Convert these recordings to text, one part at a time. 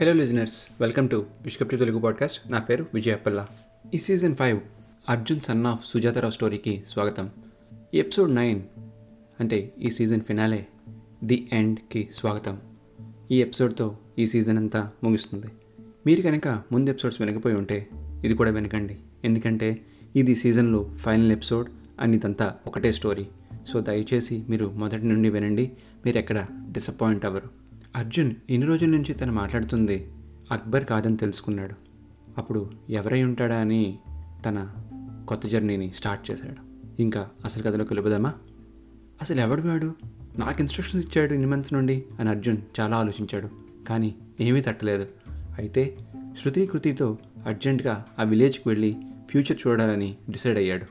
Hello listeners welcome to విష్కప్టి Telugu podcast నా పేరు విజయపల్ల ఈ season five Arjun son of Sujatha Rao స్టోరీకి స్వాగతం. ఈ ఎపిసోడ్ నైన్ అంటే ఈ సీజన్ ఫినాలే ది ఎండ్కి స్వాగతం. ఈ ఎపిసోడ్తో ఈ సీజన్ అంతా ముగుస్తుంది. మీరు కనుక ముందు ఎపిసోడ్స్ వినకపోయి ఉంటే ఇది కూడా వినకండి. ఎందుకంటే ఇది సీజన్లో ఫైనల్ ఎపిసోడ్ అండ్ ఇదంతా ఒకటే స్టోరీ సో దయచేసి మీరు మొదటి నుండి వినండి. మీరు ఎక్కడ డిసప్పాయింట్ అవ్వరు. అర్జున్ ఇన్ని రోజుల నుంచి తను మాట్లాడుతుంది? అక్బర్ కాదని తెలుసుకున్నాడు. అప్పుడు ఎవరై ఉంటాడా అని తన కొత్త జర్నీని స్టార్ట్ చేశాడు. ఇంకా అసలు కథలో కలుపుదామా అసలు ఎవడు వాడు? నాకు ఇన్స్ట్రక్షన్స్ ఇచ్చాడు ఇన్ని మంత్స్ నుండి అని అర్జున్ చాలా ఆలోచించాడు. కానీ ఏమీ తట్టలేదు. అయితే శృతి కృతితో అర్జెంటుగా ఆ విలేజ్కి వెళ్ళి ఫ్యూచర్ చూడాలని డిసైడ్ అయ్యాడు.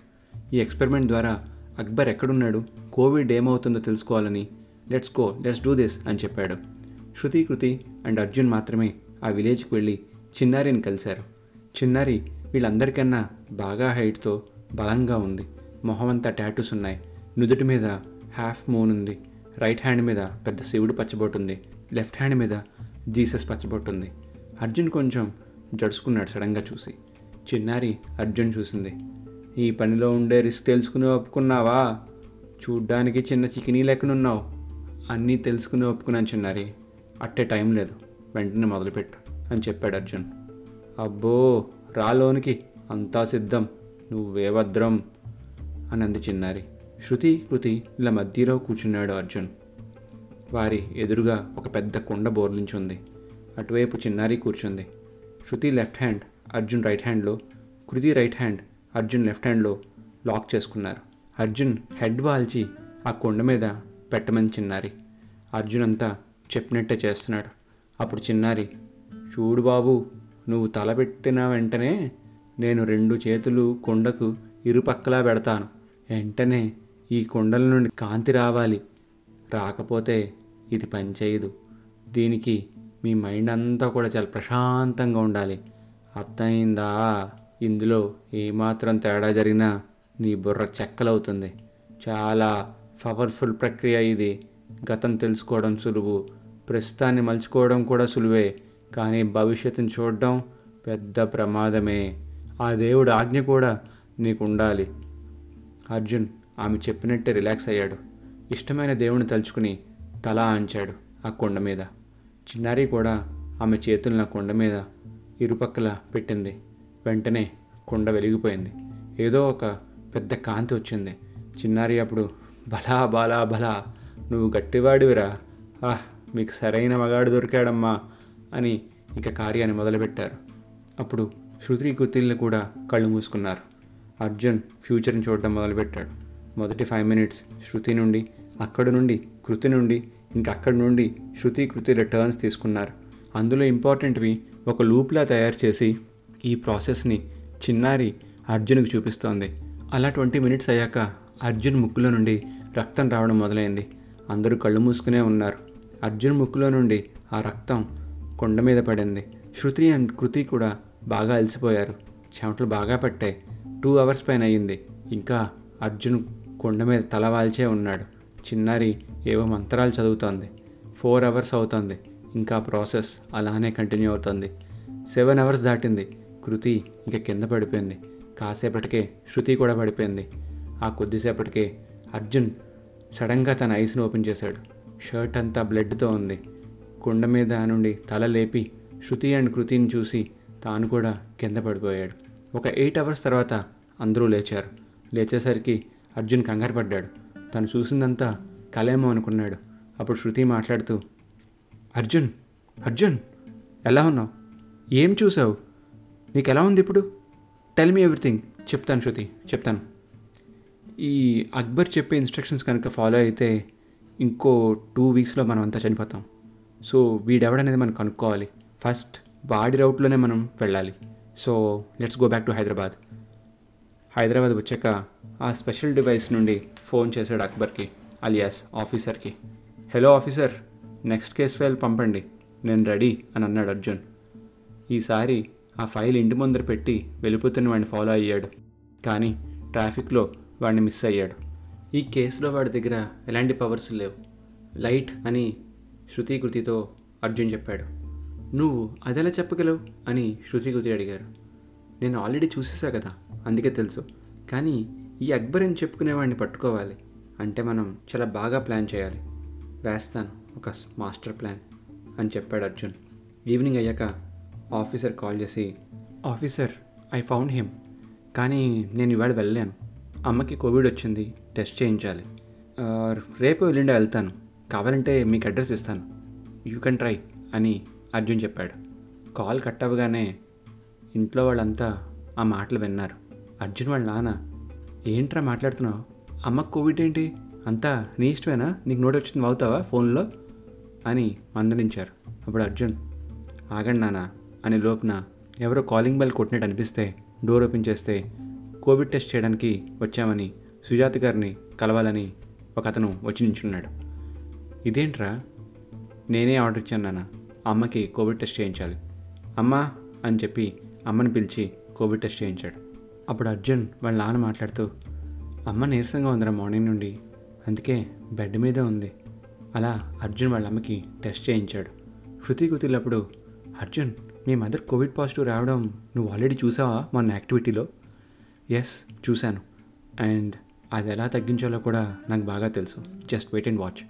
ఈ ఎక్స్పెరిమెంట్ ద్వారా అక్బర్ ఎక్కడున్నాడు? కోవిడ్ ఏమవుతుందో తెలుసుకోవాలని let's go let's do this అని చెప్పాడు. శృతి కృతి అండ్ అర్జున్ మాత్రమే ఆ విలేజ్కి వెళ్ళి చిన్నారిని కలిశారు. చిన్నారి వీళ్ళందరికన్నా బాగా హైట్తో బలంగా ఉంది. మొహమంతా ట్యాటూస్ టాటూస్ ఉన్నాయి. నుదుటి మీద హాఫ్ మూన్ ఉంది. రైట్ హ్యాండ్ మీద పెద్ద శివుడు పచ్చబోటుంది లెఫ్ట్ హ్యాండ్ మీద జీసస్ పచ్చబోటుంది అర్జున్ కొంచెం జడుచుకున్నాడు సడన్గా చూసి. చిన్నారి అర్జున్ చూసింది. ఈ పనిలో ఉండే రిస్క్ తెలుసుకుని ఒప్పుకున్నావా? చూడ్డానికి చిన్న చికినీ లెక్కనున్నావు. అన్నీ తెలుసుకుని ఒప్పుకున్నాను చిన్నారి. అట్టే టైం లేదు. వెంటనే మొదలుపెట్టు అని చెప్పాడు అర్జున్. అబ్బో రాలోనికి అంతా సిద్ధం. నువ్వే భద్రం అని అంది చిన్నారి. శృతి కృతి ఇలా మధ్యలో కూర్చున్నాడు అర్జున్. వారి ఎదురుగా ఒక పెద్ద కుండ బోర్లించి ఉంది అటువైపు చిన్నారి కూర్చుంది. Shruti left hand Arjun right హ్యాండ్లో. Kriti right hand Arjun left హ్యాండ్లో లాక్ చేసుకున్నారు. అర్జున్ హెడ్ వాల్చి ఆ కొండ మీద పెట్టమని చిన్నారి. అర్జున్ అంతా చెప్పినట్టే చేస్తున్నాడు. అప్పుడు చిన్నారి చూడు బాబు నువ్వు తల పెట్టిన వెంటనే నేను రెండు చేతులు కొండకు ఇరుపక్కలా పెడతాను. వెంటనే ఈ కొండల నుండి కాంతి రావాలి. రాకపోతే ఇది పనిచేయదు దీనికి మీ మైండ్ అంతా కూడా చాలా ప్రశాంతంగా ఉండాలి. అర్థమైందా? ఇందులో ఏమాత్రం తేడా జరిగినా నీ బుర్ర చెక్కలవుతుంది. చాలా పవర్ఫుల్ ప్రక్రియ ఇది. గతం తెలుసుకోవడం సులువు. ప్రస్తుతాన్ని మలుచుకోవడం కూడా సులువే కానీ భవిష్యత్తుని చూడడం పెద్ద ప్రమాదమే. ఆ దేవుడు ఆజ్ఞ కూడా నీకు ఉండాలి అర్జున్ ఆమె చెప్పినట్టే రిలాక్స్ అయ్యాడు. ఇష్టమైన దేవుని తలుచుకుని తల ఆంచాడు ఆ కొండ మీద. చిన్నారి కూడా ఆమె చేతులను ఆ కొండ మీద ఇరుపక్కల పెట్టింది. వెంటనే కొండ వెలిగిపోయింది. ఏదో ఒక పెద్ద కాంతి వచ్చింది. చిన్నారి అప్పుడు బలా బలా బలా నువ్వు గట్టివాడివిరా. ఆహ్ మీకు సరైన మగాడు దొరికాడమ్మా అని ఇక కార్యాన్ని మొదలుపెట్టారు. అప్పుడు శృతి కుతిల్ని కూడా కళ్ళు మూసుకున్నారు. అర్జున్ ఫ్యూచర్ని చూడడం మొదలుపెట్టాడు. మొదటి ఫైవ్ మినిట్స్ శృతి నుండి అక్కడ నుండి కృతి నుండి ఇంకా అక్కడి నుండి శృతి కృతి రిటర్న్స్ తీసుకున్నారు. అందులో ఇంపార్టెంట్వి ఒక లూప్లా తయారు చేసి ఈ ప్రాసెస్ని చిన్నారి అర్జున్కి చూపిస్తోంది. అలా ట్వంటీ మినిట్స్ అయ్యాక అర్జున్ ముక్కులో నుండి రక్తం రావడం మొదలైంది. అందరూ కళ్ళు మూసుకునే ఉన్నారు. అర్జున్ ముక్కులో నుండి ఆ రక్తం కొండ మీద పడింది. శృతి అండ్ కృతి కూడా బాగా అలసిపోయారు. చెమటలు బాగా పట్టాయి. టూ అవర్స్ పైన అయ్యింది. ఇంకా అర్జున్ కొండ మీద తల వాల్చే ఉన్నాడు. చిన్నారి ఏవో మంత్రాలు చదువుతోంది. ఫోర్ అవర్స్ అవుతుంది. ఇంకా ప్రాసెస్ అలానే కంటిన్యూ అవుతుంది. సెవెన్ అవర్స్ దాటింది. కృతి ఇక కింద పడిపోయింది. కాసేపటికే శృతి కూడా పడిపోయింది. ఆ కొద్దిసేపటికే అర్జున్ సడన్గా తన ఐస్ని ఓపెన్ చేశాడు. షర్ట్ అంతా బ్లడ్తో ఉంది. కుండ మీద నుండి తల లేపి శృతి అండ్ కృతిని చూసి తాను కూడా కింద పడిపోయాడు. ఒక ఎయిట్ అవర్స్ తర్వాత అందరూ లేచారు. లేచేసరికి అర్జున్ కంగారు పడ్డాడు. తను చూసిందంతా కలేమో అనుకున్నాడు. అప్పుడు శృతి మాట్లాడుతూ అర్జున్ అర్జున్ ఎలా ఉన్నావు? ఏం చూసావు? నీకు ఎలా ఉంది ఇప్పుడు? టెల్ మీ ఎవ్రీథింగ్ చెప్తాను శృతి చెప్తాను. ఈ అక్బర్ చెప్పే ఇన్స్ట్రక్షన్స్ కనుక ఫాలో అయితే ఇంకో టూ వీక్స్లో మనం అంతా చనిపోతాం. సో వీడెవడనేది మనం కనుక్కోవాలి. ఫస్ట్ వాడి రౌట్లోనే మనం వెళ్ళాలి. So let's go back to Hyderabad. Hyderabad వచ్చాక ఆ స్పెషల్ డివైస్ నుండి ఫోన్ చేశాడు అక్బర్కి అలియాస్ ఆఫీసర్కి. Hello officer next case file పంపండి. నేను రెడీ అని అన్నాడు అర్జున్. ఈసారి ఆ ఫైల్ ఇంటి ముందర పెట్టి వెళ్ళిపోతున్న వాడిని ఫాలో అయ్యాడు. కానీ ట్రాఫిక్లో వాడిని మిస్ అయ్యాడు. ఈ కేసులో వాడి దగ్గర ఎలాంటి పవర్స్ లేవు. లైట్ అని శృతికృతితో అర్జున్ చెప్పాడు. నువ్వు అదెలా చెప్పగలవు? అని శృతికృతి అడిగారు. నేను ఆల్రెడీ చూసేసా కదా అందుకే తెలుసు. కానీ ఈ అక్బర్ అని చెప్పుకునేవాడిని పట్టుకోవాలి. అంటే మనం చాలా బాగా ప్లాన్ చేయాలి. వేస్తాను ఒక మాస్టర్ ప్లాన్ అని చెప్పాడు అర్జున్. ఈవినింగ్ అయ్యాక ఆఫీసర్ కాల్ చేసి ఆఫీసర్ ఐ ఫౌండ్ హిమ్ కానీ నేను ఇవాళ వెళ్ళాను అమ్మకి కోవిడ్ వచ్చింది. టెస్ట్ చేయించాలి. రేపు ఎల్లుండి వెళ్తాను. కావాలంటే మీకు అడ్రస్ ఇస్తాను. యూ కెన్ ట్రై అని అర్జున్ చెప్పాడు. కాల్ కట్ అవ్వగానే ఇంట్లో వాళ్ళంతా ఆ మాటలు విన్నారు. అర్జున్ వాళ్ళ నాన్న ఏంట్రా మాట్లాడుతున్నావు? అమ్మకు కోవిడ్ ఏంటి? అంతా నీ ఇష్టమేనా? నీకు నోట్ వచ్చింది అవుతావా ఫోన్లో? అని మందలించారు. అప్పుడు అర్జున్ ఆగండి నాన్న అని లోపున ఎవరో కాలింగ్ బెల్ కొట్టినట్టు అనిపిస్తే డోర్ ఓపెన్ చేస్తే కోవిడ్ టెస్ట్ చేయడానికి వచ్చామని సుజాత గారిని కలవాలని ఒక అతను వచ్చి నించున్నాడు ఇదేంట్రా? నేనే ఆర్డర్ ఇచ్చాను నాన్న. అమ్మకి కోవిడ్ టెస్ట్ చేయించాలి. అమ్మా అని చెప్పి అమ్మని పిలిచి కోవిడ్ టెస్ట్ చేయించాడు. అప్పుడు అర్జున్ వాళ్ళ నాన్న మాట్లాడుతూ అమ్మ నీరసంగా ఉందిరా మార్నింగ్ నుండి. అందుకే బెడ్ మీదే ఉంది. అలా అర్జున్ వాళ్ళ అమ్మకి టెస్ట్ చేయించాడు. శృతి కుదిరినప్పుడు అర్జున్ మీ మదర్ కోవిడ్ పాజిటివ్ రావడం నువ్వు ఆల్రెడీ చూసావా మొన్న యాక్టివిటీలో? ఎస్ చూశాను. అండ్ అది ఎలా తగ్గించాలో కూడా నాకు బాగా తెలుసు. జస్ట్ వెయిట్ అండ్ వాచ్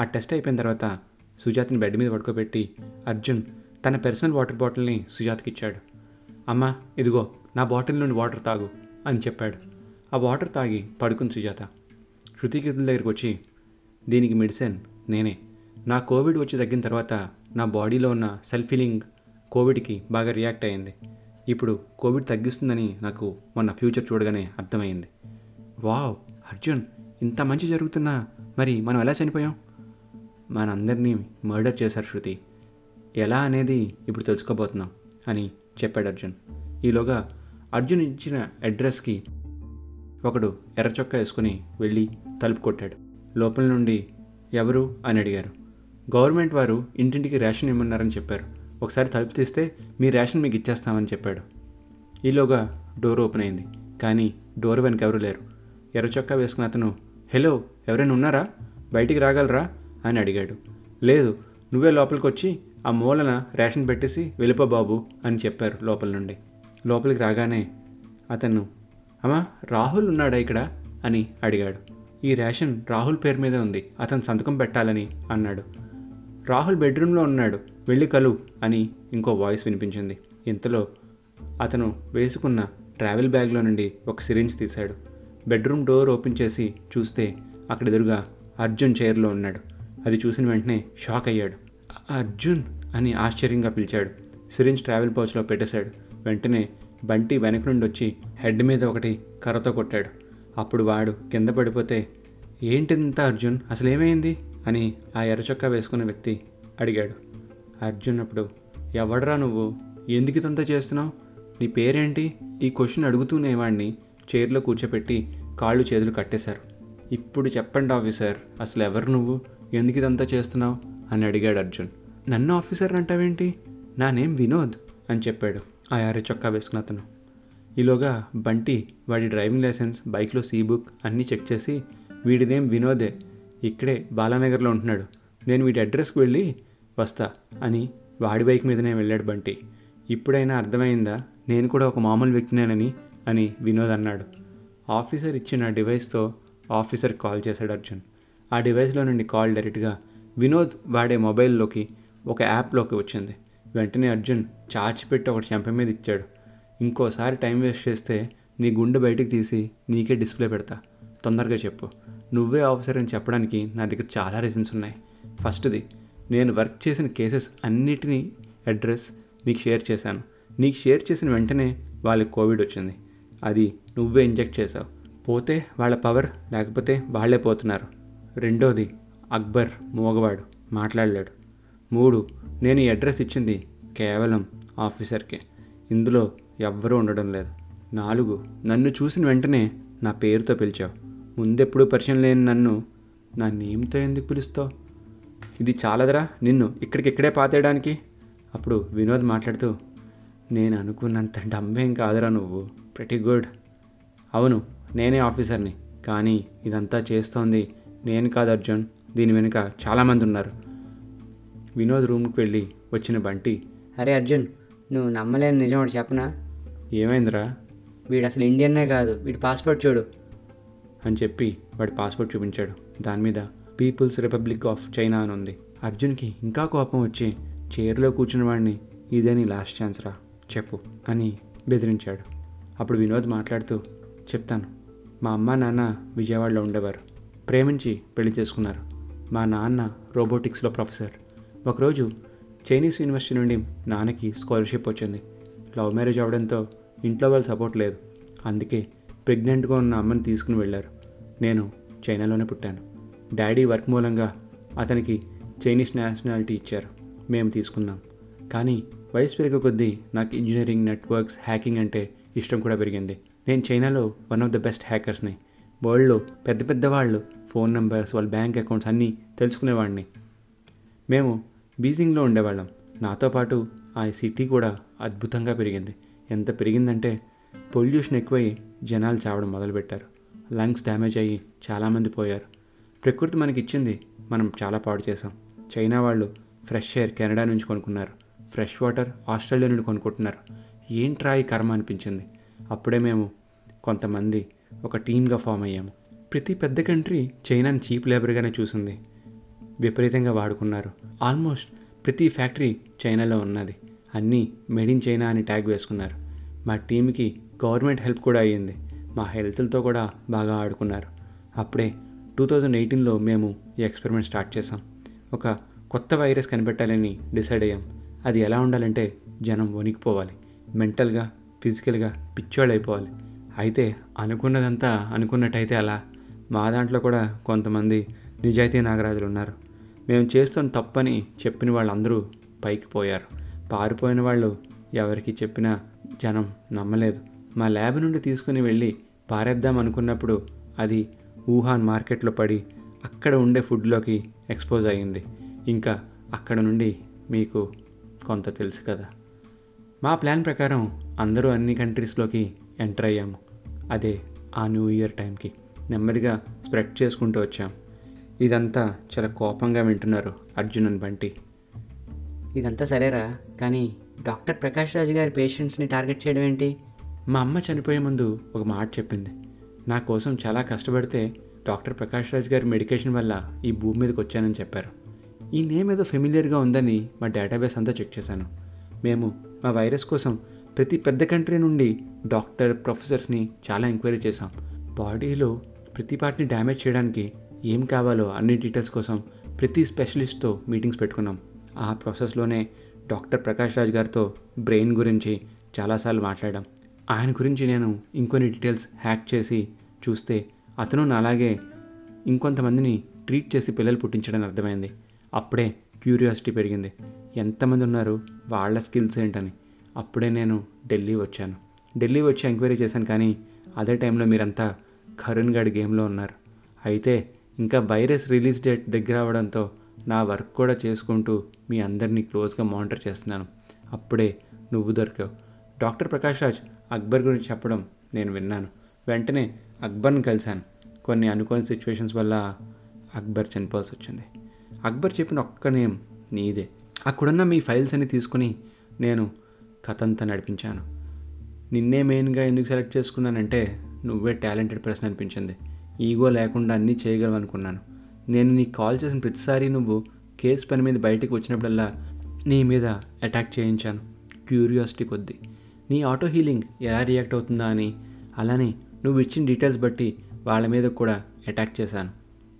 ఆ టెస్ట్ అయిపోయిన తర్వాత సుజాతని బెడ్ మీద పడుకోబెట్టి అర్జున్ తన పర్సనల్ వాటర్ బాటిల్ని సుజాతకి ఇచ్చాడు. అమ్మ ఇదిగో నా బాటిల్ నుండి వాటర్ తాగు అని చెప్పాడు. ఆ వాటర్ తాగి పడుకుంది సుజాత. శృతికీర్తుల దగ్గరికి వచ్చి దీనికి మెడిసిన్ నేనే. నా కోవిడ్ వచ్చి తగ్గిన తర్వాత నా బాడీలో ఉన్న సెల్ఫ్ ఫీలింగ్ కోవిడ్కి బాగా రియాక్ట్ అయ్యింది ఇప్పుడు కోవిడ్ తగ్గిస్తుందని నాకు మొన్న ఫ్యూచర్ చూడగానే అర్థమైంది. వావ్ అర్జున్ ఇంత మంచి జరుగుతున్నా. మరి మనం ఎలా చనిపోయాం? మనందరినీ మర్డర్ చేశారు శృతి. ఎలా అనేది ఇప్పుడు తెలుసుకోబోతున్నాం అని చెప్పాడు అర్జున్. ఈలోగా అర్జున్ ఇచ్చిన అడ్రస్కి ఒకడు ఎర్ర చొక్కా వేసుకుని వెళ్ళి తలుపు కొట్టాడు. లోపల నుండి ఎవరు అని అడిగారు. గవర్నమెంట్ వారు ఇంటింటికి రేషన్ ఇమ్మన్నారని చెప్పారు. ఒకసారి తలుపు తీస్తే మీ రేషన్ మీకు ఇచ్చేస్తామని చెప్పాడు. ఈలోగా డోర్ ఓపెన్ అయింది. కానీ డోర్ వెనక ఎవరు లేరు. ఎర్ర చొక్కా వేసుకున్న అతను హలో ఎవరైనా ఉన్నారా? బయటికి రాగలరా? అని అడిగాడు. లేదు నువ్వే లోపలికి వచ్చి ఆ మూలన రేషన్ పెట్టేసి వెళ్ళిపో బాబు అని చెప్పారు లోపల నుండి. లోపలికి రాగానే అతను అమ్మా రాహుల్ ఉన్నాడా ఇక్కడ? అని అడిగాడు. ఈ రేషన్ రాహుల్ పేరు మీదే ఉంది అతను సంతకం పెట్టాలని అన్నాడు. రాహుల్ బెడ్రూమ్లో ఉన్నాడు వెళ్ళి కలు అని ఇంకో వాయిస్ వినిపించింది. ఇంతలో అతను వేసుకున్న ట్రావెల్ బ్యాగ్లో నుండి ఒక సిరింజ్ తీశాడు. బెడ్రూమ్ డోర్ ఓపెన్ చేసి చూస్తే అక్కడ ఎదురుగా అర్జున్ చైర్లో ఉన్నాడు. అది చూసిన వెంటనే షాక్ అయ్యాడు. అర్జున్ అని ఆశ్చర్యంగా పిలిచాడు. సిరింజ్ ట్రావెల్ పౌచ్లో పెట్టేశాడు. వెంటనే బంటి వెనక నుండి వచ్చి హెడ్ మీద ఒకటి కర్రతో కొట్టాడు. అప్పుడు వాడు కింద పడిపోతే ఏంటింత అర్జున్? అసలు ఏమైంది అని ఆ ఎర్రచొక్కా వేసుకున్న వ్యక్తి అడిగాడు. అర్జున్ అప్పుడు ఎవడరా నువ్వు? ఎందుకు ఇదంతా చేస్తున్నావు? నీ పేరేంటి? ఈ క్వశ్చన్ అడుగుతూనే వాడిని చైర్లో కూర్చోపెట్టి కాళ్ళు చేతులు కట్టేశారు. ఇప్పుడు చెప్పండి ఆఫీసర్ అసలు ఎవరు నువ్వు? ఎందుకు ఇదంతా చేస్తున్నావు? అని అడిగాడు అర్జున్. నన్ను ఆఫీసర్ అంటావేంటి? నా నేమ్ వినోద్ అని చెప్పాడు ఆ యారే చొక్కా వేసుకున్న అతను. ఈలోగా బంటి వాడి డ్రైవింగ్ లైసెన్స్ బైక్లో సీ బుక్ అన్నీ చెక్ చేసి వీడి నేమ్ వినోదే ఇక్కడే బాలానగర్లో ఉంటున్నాడు. నేను వీడి అడ్రస్కి వెళ్ళి వస్తా అని వాడి బైక్ మీదనే వెళ్ళాడు బంటి. ఇప్పుడైనా అర్థమైందా? నేను కూడా ఒక మామూలు వ్యక్తినేనని అని వినోద్ అన్నాడు. ఆఫీసర్ ఇచ్చిన డివైస్తో ఆఫీసర్ కాల్ చేశాడు అర్జున్. ఆ డివైస్లో నుండి కాల్ డైరెక్ట్గా వినోద్ వాడే మొబైల్లోకి ఒక యాప్లోకి వచ్చింది. వెంటనే అర్జున్ చార్జ్ పెట్టి ఒకటి చెంప మీద ఇచ్చాడు. ఇంకోసారి టైం వేస్ట్ చేస్తే నీ గుండె బయటికి తీసి నీకే డిస్ప్లే పెడతా. తొందరగా చెప్పు. నువ్వే ఆఫీసర్ అని చెప్పడానికి నా దగ్గర చాలా రీజన్స్ ఉన్నాయి. ఫస్ట్ది నేను వర్క్ చేసిన కేసెస్ అన్నిటినీ అడ్రస్ నీకు షేర్ చేశాను. నీకు షేర్ చేసిన వెంటనే వాళ్ళకి కోవిడ్ వచ్చింది. అది నువ్వే ఇంజెక్ట్ చేసావు పోతే వాళ్ళ పవర్ లేకపోతే వాళ్ళే పోతున్నారు. రెండోది అక్బర్ మోగవాడు మాట్లాడలేడు. మూడు నేను ఈ అడ్రస్ ఇచ్చింది కేవలం ఆఫీసర్కే. ఇందులో ఎవ్వరూ ఉండడం లేదు. నాలుగు నన్ను చూసిన వెంటనే నా పేరుతో పిలిచావు. ముందెప్పుడు పరిచయం లేని నన్ను నా నేమ్తో ఎందుకు పిలుస్తావు? ఇది చాలదరా నిన్ను ఇక్కడికిక్కడే పాతేయడానికి? అప్పుడు వినోద్ మాట్లాడుతూ నేను అనుకున్నంత డమ్మేం కాదురా నువ్వు. ప్రతి గుడ్ అవును నేనే ఆఫీసర్ని కానీ ఇదంతా చేస్తోంది నేను కాదు అర్జున్ దీని వెనుక చాలామంది ఉన్నారు. వినోద్ రూమ్కి వెళ్ళి వచ్చిన బంటి అరే అర్జున్ నువ్వు నమ్మలేని నిజం ఒకటి చెప్పనా? ఏమైందిరా? వీడు అసలు ఇండియన్నే కాదు వీడి పాస్పోర్ట్ చూడు. అని చెప్పి వాడి పాస్పోర్ట్ చూపించాడు. దాని మీద పీపుల్స్ రిపబ్లిక్ ఆఫ్ చైనా అని ఉంది. అర్జున్కి ఇంకా కోపం వచ్చి చైర్లో కూర్చున్న వాడిని ఇదే నీ లాస్ట్ ఛాన్స్ రా చెప్పు అని బెదిరించాడు. అప్పుడు వినోద్ మాట్లాడుతూ చెప్తాను. మా అమ్మ నాన్న విజయవాడలో ఉండేవారు. ప్రేమించి పెళ్ళి చేసుకున్నారు. మా నాన్న రోబోటిక్స్లో ప్రొఫెసర్. ఒకరోజు చైనీస్ యూనివర్సిటీ నుండి నాన్నకి స్కాలర్షిప్ వచ్చింది. లవ్ మ్యారేజ్ అవడంతో ఇంట్లో వాళ్ళ సపోర్ట్ లేదు. అందుకే ప్రెగ్నెంట్గా ఉన్న అమ్మని తీసుకుని వెళ్ళారు. నేను చైనాలోనే పుట్టాను. డాడీ వర్క్ మూలంగా అతనికి చైనీస్ నేషనాలిటీ ఇచ్చారు. మేము తీసుకున్నాం. కానీ వయసు పెరిగే కొద్దీ నాకు ఇంజనీరింగ్ నెట్వర్క్స్ హ్యాకింగ్ అంటే ఇష్టం కూడా పెరిగింది. నేను చైనాలో వన్ ఆఫ్ ద బెస్ట్ హ్యాకర్స్ని వరల్డ్లో పెద్ద పెద్ద వాళ్ళు ఫోన్ నెంబర్స్ వాళ్ళ బ్యాంక్ అకౌంట్స్ అన్నీ తెలుసుకునేవాడిని. మేము బీజింగ్లో ఉండేవాళ్ళం. నాతో పాటు ఆ సిటీ కూడా అద్భుతంగా పెరిగింది. ఎంత పెరిగిందంటే పొల్యూషన్ ఎక్కువై జనాలు చావడం మొదలుపెట్టారు. లంగ్స్ డ్యామేజ్ అయ్యి చాలామంది పోయారు. ప్రకృతి మనకి ఇచ్చింది మనం చాలా పాడు చేసాం చైనా వాళ్ళు ఫ్రెష్ ఎయిర్ కెనడా నుంచి కొనుక్కున్నారు. ఫ్రెష్ వాటర్ ఆస్ట్రేలియా నుండి కొనుక్కుంటున్నారు. ఏంట్రా ఈ కర్మ అనిపించింది? అప్పుడే మేము కొంతమంది ఒక టీమ్గా ఫామ్ అయ్యాము. ప్రతి పెద్ద కంట్రీ చైనాని చీప్ లేబర్గానే చూసింది. విపరీతంగా వాడుకున్నారు. ఆల్మోస్ట్ ప్రతి ఫ్యాక్టరీ చైనాలో ఉన్నది. అన్నీ మేడ్ ఇన్ చైనా అని ట్యాగ్ వేసుకున్నారు. మా టీంకి గవర్నమెంట్ హెల్ప్ కూడా అయ్యింది. మా హెల్త్లతో కూడా బాగా ఆడుకున్నారు. అప్పుడే టూ థౌజండ్ ఎయిటీన్లో మేము ఈ ఎక్స్పెరిమెంట్ స్టార్ట్ చేసాం ఒక కొత్త వైరస్ కనిపెట్టాలని డిసైడ్ అయ్యాం. అది ఎలా ఉండాలంటే జనం వణికిపోవాలి. మెంటల్గా ఫిజికల్గా పిచ్చోళ్ళు అయిపోవాలి అయితే అనుకున్నదంతా అనుకున్నట్టయితే అలా. మా దాంట్లో కూడా కొంతమంది నిజాయితీ నాగరాజులు ఉన్నారు మేము చేస్తున్న తప్పని చెప్పిన వాళ్ళందరూ పైకి పోయారు. పారిపోయిన వాళ్ళు ఎవరికి చెప్పినా జనం నమ్మలేదు. మా ల్యాబ్ నుండి తీసుకుని వెళ్ళి పారేద్దాం అనుకున్నప్పుడు అది వుహాన్ మార్కెట్లో పడి అక్కడ ఉండే ఫుడ్లోకి ఎక్స్పోజ్ అయ్యింది. ఇంకా అక్కడ నుండి మీకు కొంత తెలుసు కదా. మా ప్లాన్ ప్రకారం అందరూ అన్ని కంట్రీస్లోకి ఎంటర్ అయ్యాము. అదే ఆ న్యూ ఇయర్ టైంకి నెమ్మదిగా స్ప్రెడ్ చేసుకుంటూ వచ్చాం. ఇదంతా చాలా కోపంగా వింటున్నారు అర్జున్ అండ్ బంటి. ఇదంతా సరేరా కానీ డాక్టర్ ప్రకాష్ రాజు గారి పేషెంట్స్ని టార్గెట్ చేయడం ఏంటి? మా అమ్మ చనిపోయే ముందు ఒక మాట చెప్పింది. నా కోసం చాలా కష్టపడితే డాక్టర్ ప్రకాష్ రాజ్ గారి మెడికేషన్ వల్ల ఈ భూమి మీదకి వచ్చానని చెప్పారు. ఈ నేమ్ ఏదో ఫెమిలియర్గా ఉందని మా డేటాబేస్ అంతా చెక్ చేశాను. మేము మా వైరస్ కోసం ప్రతి పెద్ద కంట్రీ నుండి డాక్టర్ ప్రొఫెసర్స్ని చాలా ఎంక్వైరీ చేశాం. బాడీలో ప్రతి పార్ట్ని డ్యామేజ్ చేయడానికి ఏం కావాలో అన్ని డీటెయిల్స్ కోసం ప్రతి స్పెషలిస్ట్తో మీటింగ్స్ పెట్టుకున్నాం. ఆ ప్రాసెస్లోనే డాక్టర్ ప్రకాష్ రాజ్ గారితో బ్రెయిన్ గురించి చాలాసార్లు మాట్లాడాం. ఆయన గురించి నేను ఇంకొన్ని డీటెయిల్స్ హ్యాక్ చేసి చూస్తే అతను నాలాగే ఇంకొంతమందిని ట్రీట్ చేసి పిల్లలు పుట్టించడం అర్థమైంది. అప్పుడే క్యూరియాసిటీ పెరిగింది. ఎంతమంది ఉన్నారు వాళ్ళ స్కిల్స్ ఏంటని. అప్పుడే నేను ఢిల్లీ వచ్చాను. ఢిల్లీ వచ్చి ఎంక్వైరీ చేశాను కానీ అదే టైంలో మీరంతా కరుణ్ గడ్ గేమ్లో ఉన్నారు. అయితే ఇంకా వైరస్ రిలీజ్ డేట్ దగ్గర అవడంతో నా వర్క్ కూడా చేసుకుంటూ మీ అందరినీ క్లోజ్గా మానిటర్ చేస్తున్నాను. అప్పుడే నువ్వు దొరికావు. డాక్టర్ ప్రకాష్ రాజ్ అక్బర్ గురించి చెప్పడం నేను విన్నాను. వెంటనే అక్బర్ని కలిశాను. కొన్ని అనుకోని సిచ్యువేషన్స్ వల్ల అక్బర్ చనిపోవాల్సి వచ్చింది. అక్బర్ చెప్పిన ఒక్క నేమ్ నీదే. అక్కడున్న మీ ఫైల్స్ అన్ని తీసుకుని నేను కథంతా నడిపించాను. నిన్నే మెయిన్గా ఎందుకు సెలెక్ట్ చేసుకున్నానంటే నువ్వే టాలెంటెడ్ పర్సన్ అనిపించింది. ఈగో లేకుండా అన్నీ చేయగలవు అనుకున్నాను నేను నీకు కాల్ చేసిన ప్రతిసారి నువ్వు కేసు పని మీద బయటకు వచ్చినప్పుడల్లా నీ మీద అటాక్ చేయించాను. క్యూరియాసిటీ కొద్దీ. నీ ఆటో హీలింగ్ ఎలా రియాక్ట్ అవుతుందా అని అలానే నువ్వు ఇచ్చిన డీటెయిల్స్ బట్టి వాళ్ళ మీద కూడా అటాక్ చేశాను.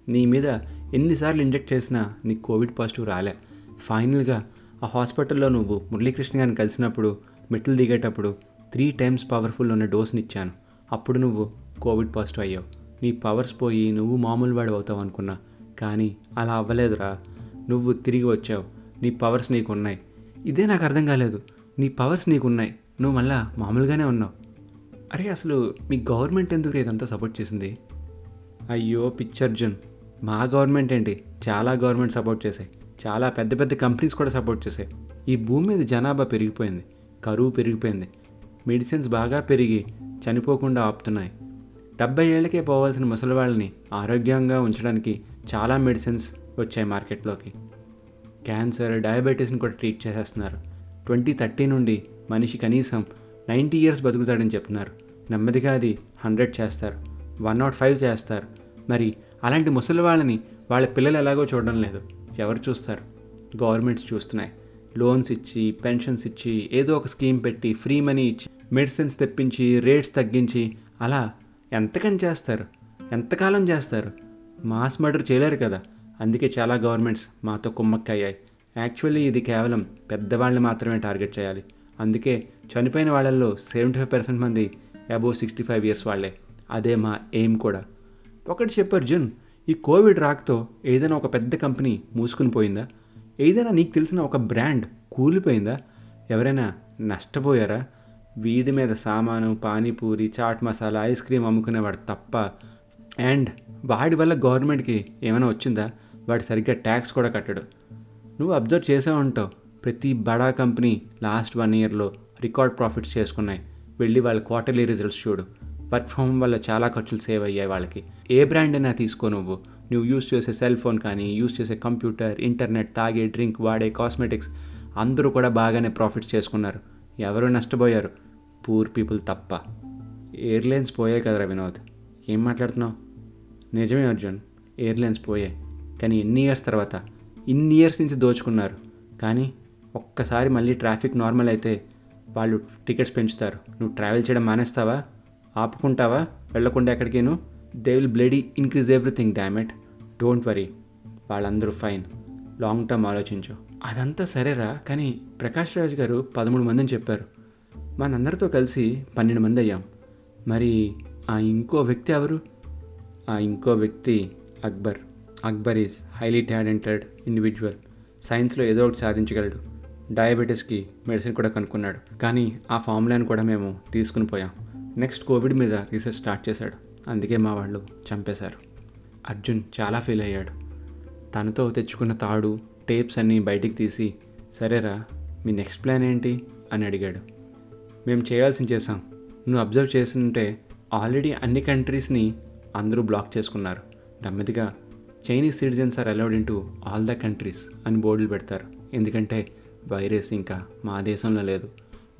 నీ మీద ఎన్నిసార్లు ఇంజెక్ట్ చేసినా నీకు కోవిడ్ పాజిటివ్ రాలే. ఫైనల్గా ఆ హాస్పిటల్లో నువ్వు మురళీకృష్ణ గారిని కలిసినప్పుడు మెట్లు దిగేటప్పుడు త్రీ టైమ్స్ పవర్ఫుల్ ఉన్న డోస్ని ఇచ్చాను అప్పుడు నువ్వు కోవిడ్ పాజిటివ్ అయ్యావు. నీ పవర్స్ పోయి నువ్వు మామూలు వాడు అవుతావు అనుకున్నా. కానీ అలా అవ్వలేదురా. నువ్వు తిరిగి వచ్చావు. నీ పవర్స్ నీకు ఉన్నాయి. ఇదే నాకు అర్థం కాలేదు. నీ పవర్స్ నీకు ఉన్నాయి. నువ్వు మళ్ళా మామూలుగానే ఉన్నావు. అరే అసలు మీ గవర్నమెంట్ ఎందుకు ఇదంతా సపోర్ట్ చేసింది? అయ్యో పిచ్చర్జున్. మా గవర్నమెంట్ ఏంటి? చాలా గవర్నమెంట్ సపోర్ట్ చేశాయి. చాలా పెద్ద పెద్ద కంపెనీస్ కూడా సపోర్ట్ చేశాయి. ఈ భూమి మీద జనాభా పెరిగిపోయింది కరువు పెరిగిపోయింది. మెడిసిన్స్ బాగా పెరిగి చనిపోకుండా ఆపుతున్నాయి. డెబ్బై ఏళ్ళకే పోవాల్సిన ముసలి వాళ్ళని ఆరోగ్యంగా ఉంచడానికి చాలా మెడిసిన్స్ వచ్చాయి మార్కెట్లోకి. క్యాన్సర్ డయాబెటీస్ని కూడా ట్రీట్ చేసేస్తున్నారు. ట్వంటీ థర్టీ నుండి మనిషి కనీసం నైంటీ ఇయర్స్ బతుకుతాడని చెప్తున్నారు. నెమ్మదిగా అది హండ్రెడ్ చేస్తారు వన్ నాట్ ఫైవ్ చేస్తారు. మరి అలాంటి ముసలి వాళ్ళని వాళ్ళ పిల్లలు ఎలాగో చూడడం లేదు. ఎవరు చూస్తారు? గవర్నమెంట్స్ చూస్తున్నాయి. లోన్స్ ఇచ్చి పెన్షన్స్ ఇచ్చి ఏదో ఒక స్కీమ్ పెట్టి ఫ్రీ మనీ ఇచ్చి మెడిసిన్స్ తెప్పించి రేట్స్ తగ్గించి అలా ఎంతకని చేస్తారు? ఎంతకాలం చేస్తారు? మాస్ మర్డర్ చేయలేరు కదా. అందుకే చాలా గవర్నమెంట్స్ మాతో కుమ్మక్కయ్యాయి. యాక్చువల్లీ ఇది కేవలం పెద్దవాళ్ళని మాత్రమే టార్గెట్ చేయాలి. అందుకే చనిపోయిన వాళ్ళల్లో సెవెంటీ ఫైవ్ పర్సెంట్ మంది అబోవ్ సిక్స్టీ ఫైవ్ ఇయర్స్ వాళ్ళే. అదే మా ఎయిమ్ కూడా. ఒకటి చెప్పారు జున్ ఈ కోవిడ్ రాకతో ఏదైనా ఒక పెద్ద కంపెనీ మూసుకుని పోయిందా? ఏదైనా నీకు తెలిసిన ఒక బ్రాండ్ కూలిపోయిందా? ఎవరైనా నష్టపోయారా? వీధి మీద సామాను పానీపూరి చాట్ మసాలా ఐస్ క్రీమ్ అమ్ముకునేవాడు తప్ప. అండ్ వాడి వల్ల గవర్నమెంట్కి ఏమైనా వచ్చిందా? వాడు సరిగ్గా ట్యాక్స్ కూడా కట్టడు. నువ్వు అబ్జర్వ్ చేసే ఉంటావు. ప్రతి బడా కంపెనీ లాస్ట్ వన్ ఇయర్లో రికార్డ్ ప్రాఫిట్స్ చేసుకున్నాయి. వెళ్ళి వాళ్ళ క్వార్టర్లీ రిజల్ట్స్ చూడు. వర్క్ ఫ్రమ్ వల్ల చాలా ఖర్చులు సేవ్ అయ్యాయి వాళ్ళకి. ఏ బ్రాండ్ అయినా తీసుకో నువ్వు. నువ్వు యూస్ చేసే సెల్ ఫోన్ కానీ యూస్ చేసే కంప్యూటర్ ఇంటర్నెట్ తాగే డ్రింక్ వాడే కాస్మెటిక్స్ అందరూ కూడా బాగానే ప్రాఫిట్స్ చేసుకున్నారు. ఎవరు నష్టపోయారు? పూర్ పీపుల్ తప్ప. ఎయిర్లైన్స్ పోయాయి కదరా వినోద్. ఏం మాట్లాడుతున్నావు? నిజమే అర్జున్ ఎయిర్లైన్స్ పోయాయి. కానీ ఎన్ని ఇయర్స్ తర్వాత? ఇన్ని ఇయర్స్ నుంచి దోచుకున్నారు. కానీ ఒక్కసారి మళ్ళీ ట్రాఫిక్ నార్మల్ అయితే వాళ్ళు టికెట్స్ పెంచుతారు. నువ్వు ట్రావెల్ చేయడం మానేస్తావా? ఆపుకుంటావా? వెళ్ళకుండా ఎక్కడికేను they will bloody increase everything dammit don't worry వాళ్ళందరూ ఫైన్ లాంగ్ టర్మ్ ఆలోచించు. అదంతా సరేరా కానీ ప్రకాష్ రాజ్ గారు పదమూడు మందిని చెప్పారు. మనందరితో కలిసి పన్నెండు మంది అయ్యాం. మరి ఆ ఇంకో వ్యక్తి ఎవరు? ఆ ఇంకో వ్యక్తి Akbar. Akbar is highly talented individual సైన్స్లో ఏదో ఒకటి సాధించగలడు. డయాబెటీస్కి మెడిసిన్ కూడా కనుక్కున్నాడు. కానీ ఆ ఫార్ములాని కూడా మేము తీసుకుని పోయాం. నెక్స్ట్ కోవిడ్ మీద రీసెర్చ్ స్టార్ట్ చేశాడు. అందుకే మా వాళ్ళు చంపేశారు. అర్జున్ చాలా ఫీల్ అయ్యాడు. తనతో తెచ్చుకున్న తాడు టేప్స్ అన్నీ బయటికి తీసి సరేరా మీ నెక్స్ట్ ప్లాన్ ఏంటి? అని అడిగాడు. మేము చేయాల్సింది చేసాం నువ్వు అబ్జర్వ్ చేస్తుంటే ఆల్రెడీ అన్ని కంట్రీస్ని అందరూ బ్లాక్ చేసుకున్నారు. నెమ్మదిగా Chinese citizens are allowed in to all the countries అని బోర్డులు పెడతారు. ఎందుకంటే వైరస్ ఇంకా మా దేశంలో లేదు.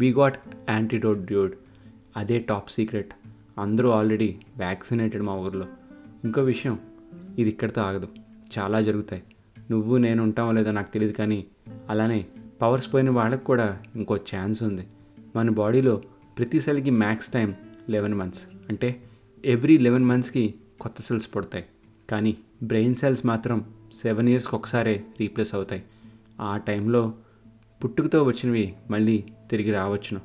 We got antidote dude. అదే టాప్ సీక్రెట్. అందరూ ఆల్రెడీ వ్యాక్సినేటెడ్ మా ఊర్లో. ఇంకో విషయం ఇది ఇక్కడితో ఆగదు. చాలా జరుగుతాయి. నువ్వు నేను ఉంటామో లేదో నాకు తెలియదు కానీ అలానే పవర్స్ పోయిన వాళ్ళకి కూడా ఇంకో ఛాన్స్ ఉంది. మన బాడీలో ప్రతి సెల్కి మ్యాక్స్ టైం లెవెన్ మంత్స్ అంటే ఎవ్రీ లెవెన్ మంత్స్కి కొత్త సెల్స్ పుడతాయి. కానీ బ్రెయిన్ సెల్స్ మాత్రం సెవెన్ ఇయర్స్కి ఒకసారే రీప్లేస్ అవుతాయి. ఆ టైంలో పుట్టుకతో వచ్చినవి మళ్ళీ తిరిగి రావచ్చును.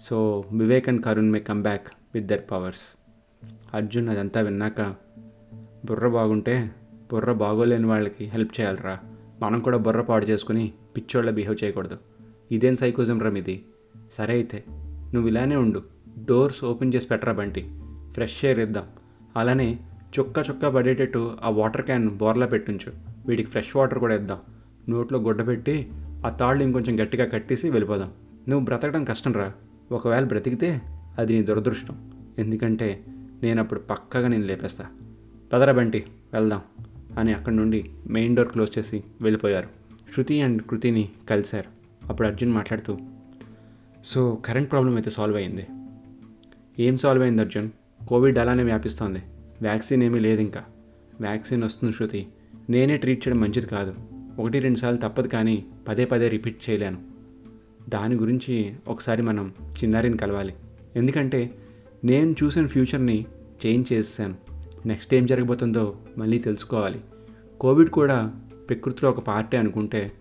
So Vivek and Karun may come back with their powers Arjun అదంతా విన్నాక బుర్ర బాగుంటే బుర్ర బాగోలేని వాళ్ళకి హెల్ప్ చేయాలరా. మనం కూడా బుర్ర పాడు చేసుకుని పిచ్చోళ్ళ బిహేవ్ చేయకూడదు. ఇదేం సైకోజం రమ్ ఇది సరే అయితే నువ్వు ఇలానే ఉండు. డోర్స్ ఓపెన్ చేసి పెట్టరా బంటి. ఫ్రెష్ ఎయిర్ ఇద్దాం. అలానే చుక్క చుక్క పడేటట్టు ఆ వాటర్ క్యాన్ బోర్లా పెట్టించు. వీటికి ఫ్రెష్ వాటర్ కూడా ఇద్దాం. నోట్లో గుడ్డ పెట్టి ఆ తాళ్ళు ఇంకొంచెం గట్టిగా కట్టేసి వెళ్ళిపోదాం. నువ్వు బ్రతకడం కష్టం రా ఒకవేళ బ్రతికితే అది నీ దురదృష్టం. ఎందుకంటే నేను అప్పుడు పక్కగా నేను లేపేస్తా. పదరా బంటి వెళ్దాం అని అక్కడి నుండి మెయిన్ డోర్ క్లోజ్ చేసి వెళ్ళిపోయారు. శృతి అండ్ కృతిని కలిశారు. అప్పుడు అర్జున్ మాట్లాడుతూ సో కరెంట్ ప్రాబ్లం అయితే సాల్వ్ అయింది. ఏం సాల్వ్ అయింది అర్జున్? కోవిడ్ అలానే వ్యాపిస్తోంది. వ్యాక్సిన్ ఏమీ లేదు ఇంకా వ్యాక్సిన్ వస్తుంది శృతి. నేనే ట్రీట్ చేయడం మంచిది కాదు. ఒకటి రెండుసార్లు తప్పదు కానీ పదే పదే రిపీట్ చేయలేను. దాని గురించి ఒకసారి మనం చిన్నారిని కలవాలి. ఎందుకంటే నేను చూసిన ఫ్యూచర్ని చేంజ్ చేశాను నెక్స్ట్ ఏం జరగబోతుందో మళ్ళీ తెలుసుకోవాలి. కోవిడ్ కూడా ప్రకృతిలో ఒక పార్టీ అనుకుంటే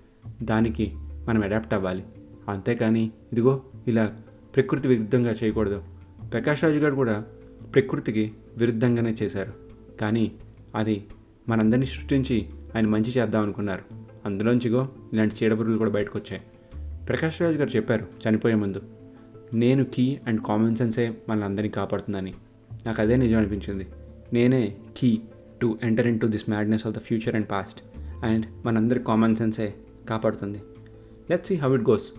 దానికి మనం అడాప్ట్ అవ్వాలి. అంతేకాని ఇదిగో ఇలా ప్రకృతి విరుద్ధంగా చేయకూడదు. ప్రకాష్ రాజు గారు కూడా ప్రకృతికి విరుద్ధంగానే చేశారు. కానీ అది మనందరినీ సృష్టించి ఆయన మంచి చేద్దాం అనుకున్నారు. అందులోంచిగో ఇలాంటి చీడపురుగులు కూడా బయటకు వచ్చాయి ప్రకాష్ రాజు గారు చెప్పారు చనిపోయే ముందు. నేను కీ అండ్ కామన్ సెన్సే మనల్ని కాపాడుతుందని. నాకు అదే నిజం అనిపించింది. నేనే key to enter in to this madness of the future and past and మనందరి కామన్ సెన్సే కాపాడుతుంది. Let see how it goes.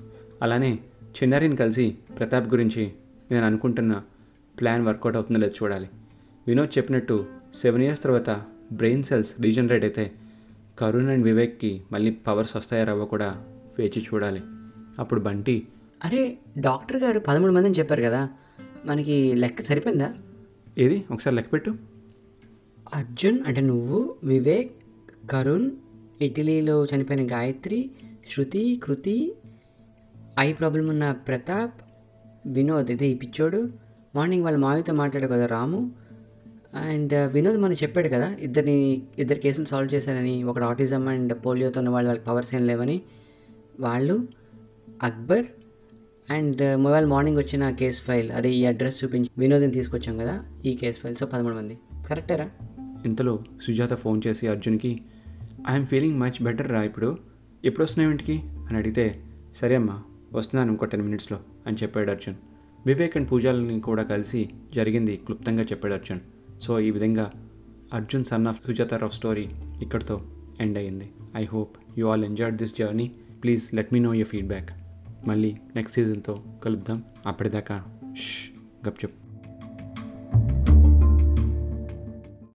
అలానే చిన్నారిని కలిసి ప్రతాప్ గురించి నేను అనుకుంటున్న ప్లాన్ వర్కౌట్ అవుతుందో లేదో చూడాలి. వినోద్ చెప్పినట్టు సెవెన్ ఇయర్స్ తర్వాత బ్రెయిన్ సెల్స్ రీజనరేట్ అయితే కరుణ్ అండ్ వివేక్కి మళ్ళీ పవర్స్ వస్తాయా రావో కూడా వేచి చూడాలి. అప్పుడు బంటి అరే డాక్టర్ గారు పదమూడు మందిని చెప్పారు కదా మనకి లెక్క సరిపోయిందా? ఏది? ఒకసారి లెక్క పెట్టు. అర్జున్ అంటే నువ్వు వివేక్ కరుణ్ ఇటలీలో చనిపోయిన గాయత్రి శృతి కృతి ఐ ప్రాబ్లం ఉన్న ప్రతాప్ వినోద్ ఇదే ఈ పిచ్చోడు మార్నింగ్ వాళ్ళ మావితో మాట్లాడు కదా రాము అండ్ వినోద్ మనకు చెప్పాడు కదా ఇద్దరిని ఇద్దరు కేసులు సాల్వ్ చేశారని ఒకడు ఆటిజం అండ్ పోలియోతో ఉన్న వాళ్ళు వాళ్ళకి పవర్స్ ఏం లేవని వాళ్ళు Akbar and uh, mobile morning వచ్చిన కేస్ ఫైల్ అదే ఈ అడ్రస్ చూపించి వినోద్ని తీసుకొచ్చాం కదా ఈ కేస్ ఫైల్ సో పదమూడు మంది. కరెక్టేరా ఇంతలో సుజాత ఫోన్ చేసి అర్జున్కి ఐఎమ్ ఫీలింగ్ మచ్ బెటర్ రా ఇప్పుడు. ఎప్పుడు వస్తున్నావు ఇంటికి? అని అడిగితే సరే అమ్మా వస్తున్నాను ఇంకో టెన్ మినిట్స్లో అని చెప్పాడు అర్జున్. వివేక్ అండ్ పూజాలని కూడా కలిసి జరిగింది క్లుప్తంగా చెప్పాడు అర్జున్. సో ఈ విధంగా Arjun son of Sujatha rough story ఇక్కడితో ఎండ్ అయ్యింది I hope you all enjoyed this journey please let me know your feedback మళ్ళీ నెక్స్ట్ సీజన్తో కలుద్దాం. అప్పటిదాకా ష్ గప్ చెప్పు